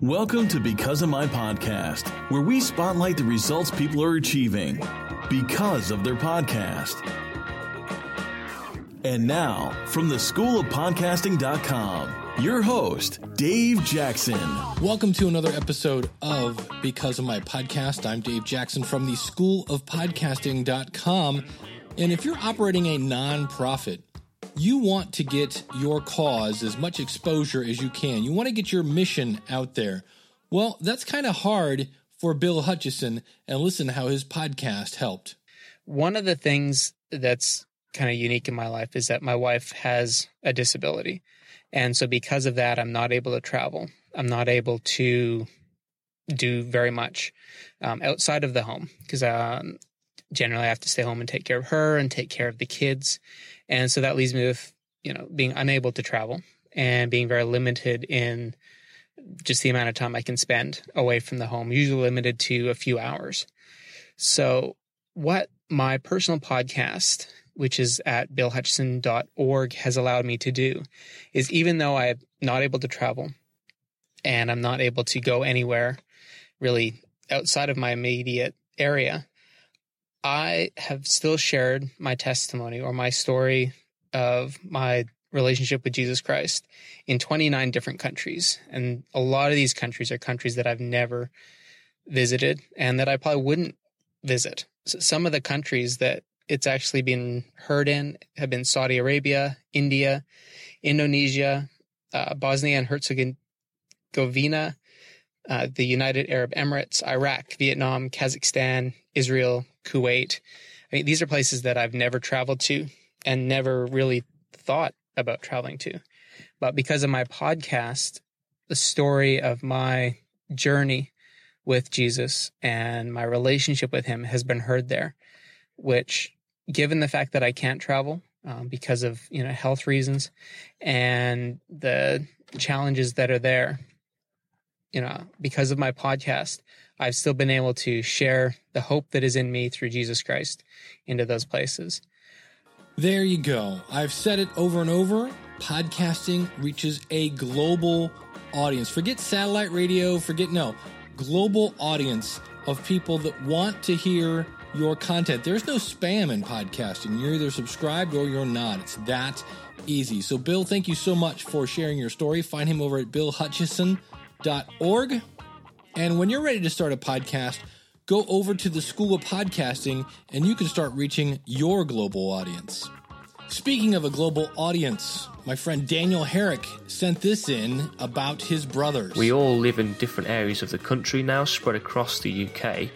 Welcome to Because of My Podcast, where we spotlight the results people are achieving because of their podcast. And now, from the School of Podcasting.com, your host, Dave Jackson. Welcome to another episode of Because of My Podcast. I'm Dave Jackson from the School of Podcasting.com. And if you're operating a nonprofit, you want to get your cause as much exposure as you can. You want to get your mission out there. Well, that's kind of hard for Bill Hutchison and listen how his podcast helped. One of the things that's kind of unique in my life is that my wife has a disability. And so because of that, I'm not able to travel. I'm not able to do very much um, outside of the home because um, generally I have to stay home and take care of her and take care of the kids. And so that leaves me with, you know, being unable to travel and being very limited in just the amount of time I can spend away from the home, usually limited to a few hours. So what my personal podcast, which is at billhutchison.org has allowed me to do is even though I'm not able to travel and I'm not able to go anywhere really outside of my immediate area, I have still shared my testimony or my story of my relationship with Jesus Christ in 29 different countries. And a lot of these countries are countries that I've never visited and that I probably wouldn't visit. So some of the countries that it's actually been heard in have been Saudi Arabia, India, Indonesia, uh, Bosnia and Herzegovina, uh, the United Arab Emirates, Iraq, Vietnam, Kazakhstan, Israel, Kuwait. I mean, these are places that I've never traveled to and never really thought about traveling to. But because of my podcast, the story of my journey with Jesus and my relationship with him has been heard there, which given the fact that I can't travel um, because of, you know, health reasons and the challenges that are there, you know, because of my podcast, I've still been able to share the hope that is in me through Jesus Christ into those places. There you go. I've said it over and over. Podcasting reaches a global audience. Forget satellite radio, forget no, global audience of people that want to hear your content. There's no spam in podcasting. You're either subscribed or you're not. It's that easy. So, Bill, thank you so much for sharing your story. Find him over at billhutchison.org. And when you're ready to start a podcast, go over to the School of Podcasting and you can start reaching your global audience. Speaking of a global audience, my friend Daniel Herrick sent this in about his brothers. We all live in different areas of the country now, spread across the UK.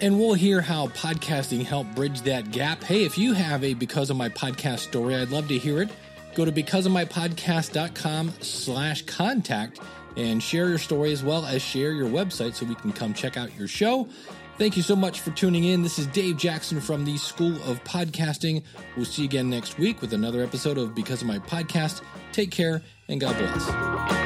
And we'll hear how podcasting helped bridge that gap. Hey, if you have a Because of My Podcast story, I'd love to hear it. Go to becauseofmypodcast.com slash contact and share your story as well as share your website so we can come check out your show. Thank you so much for tuning in. This is Dave Jackson from the School of Podcasting. We'll see you again next week with another episode of Because of My Podcast. Take care and God bless.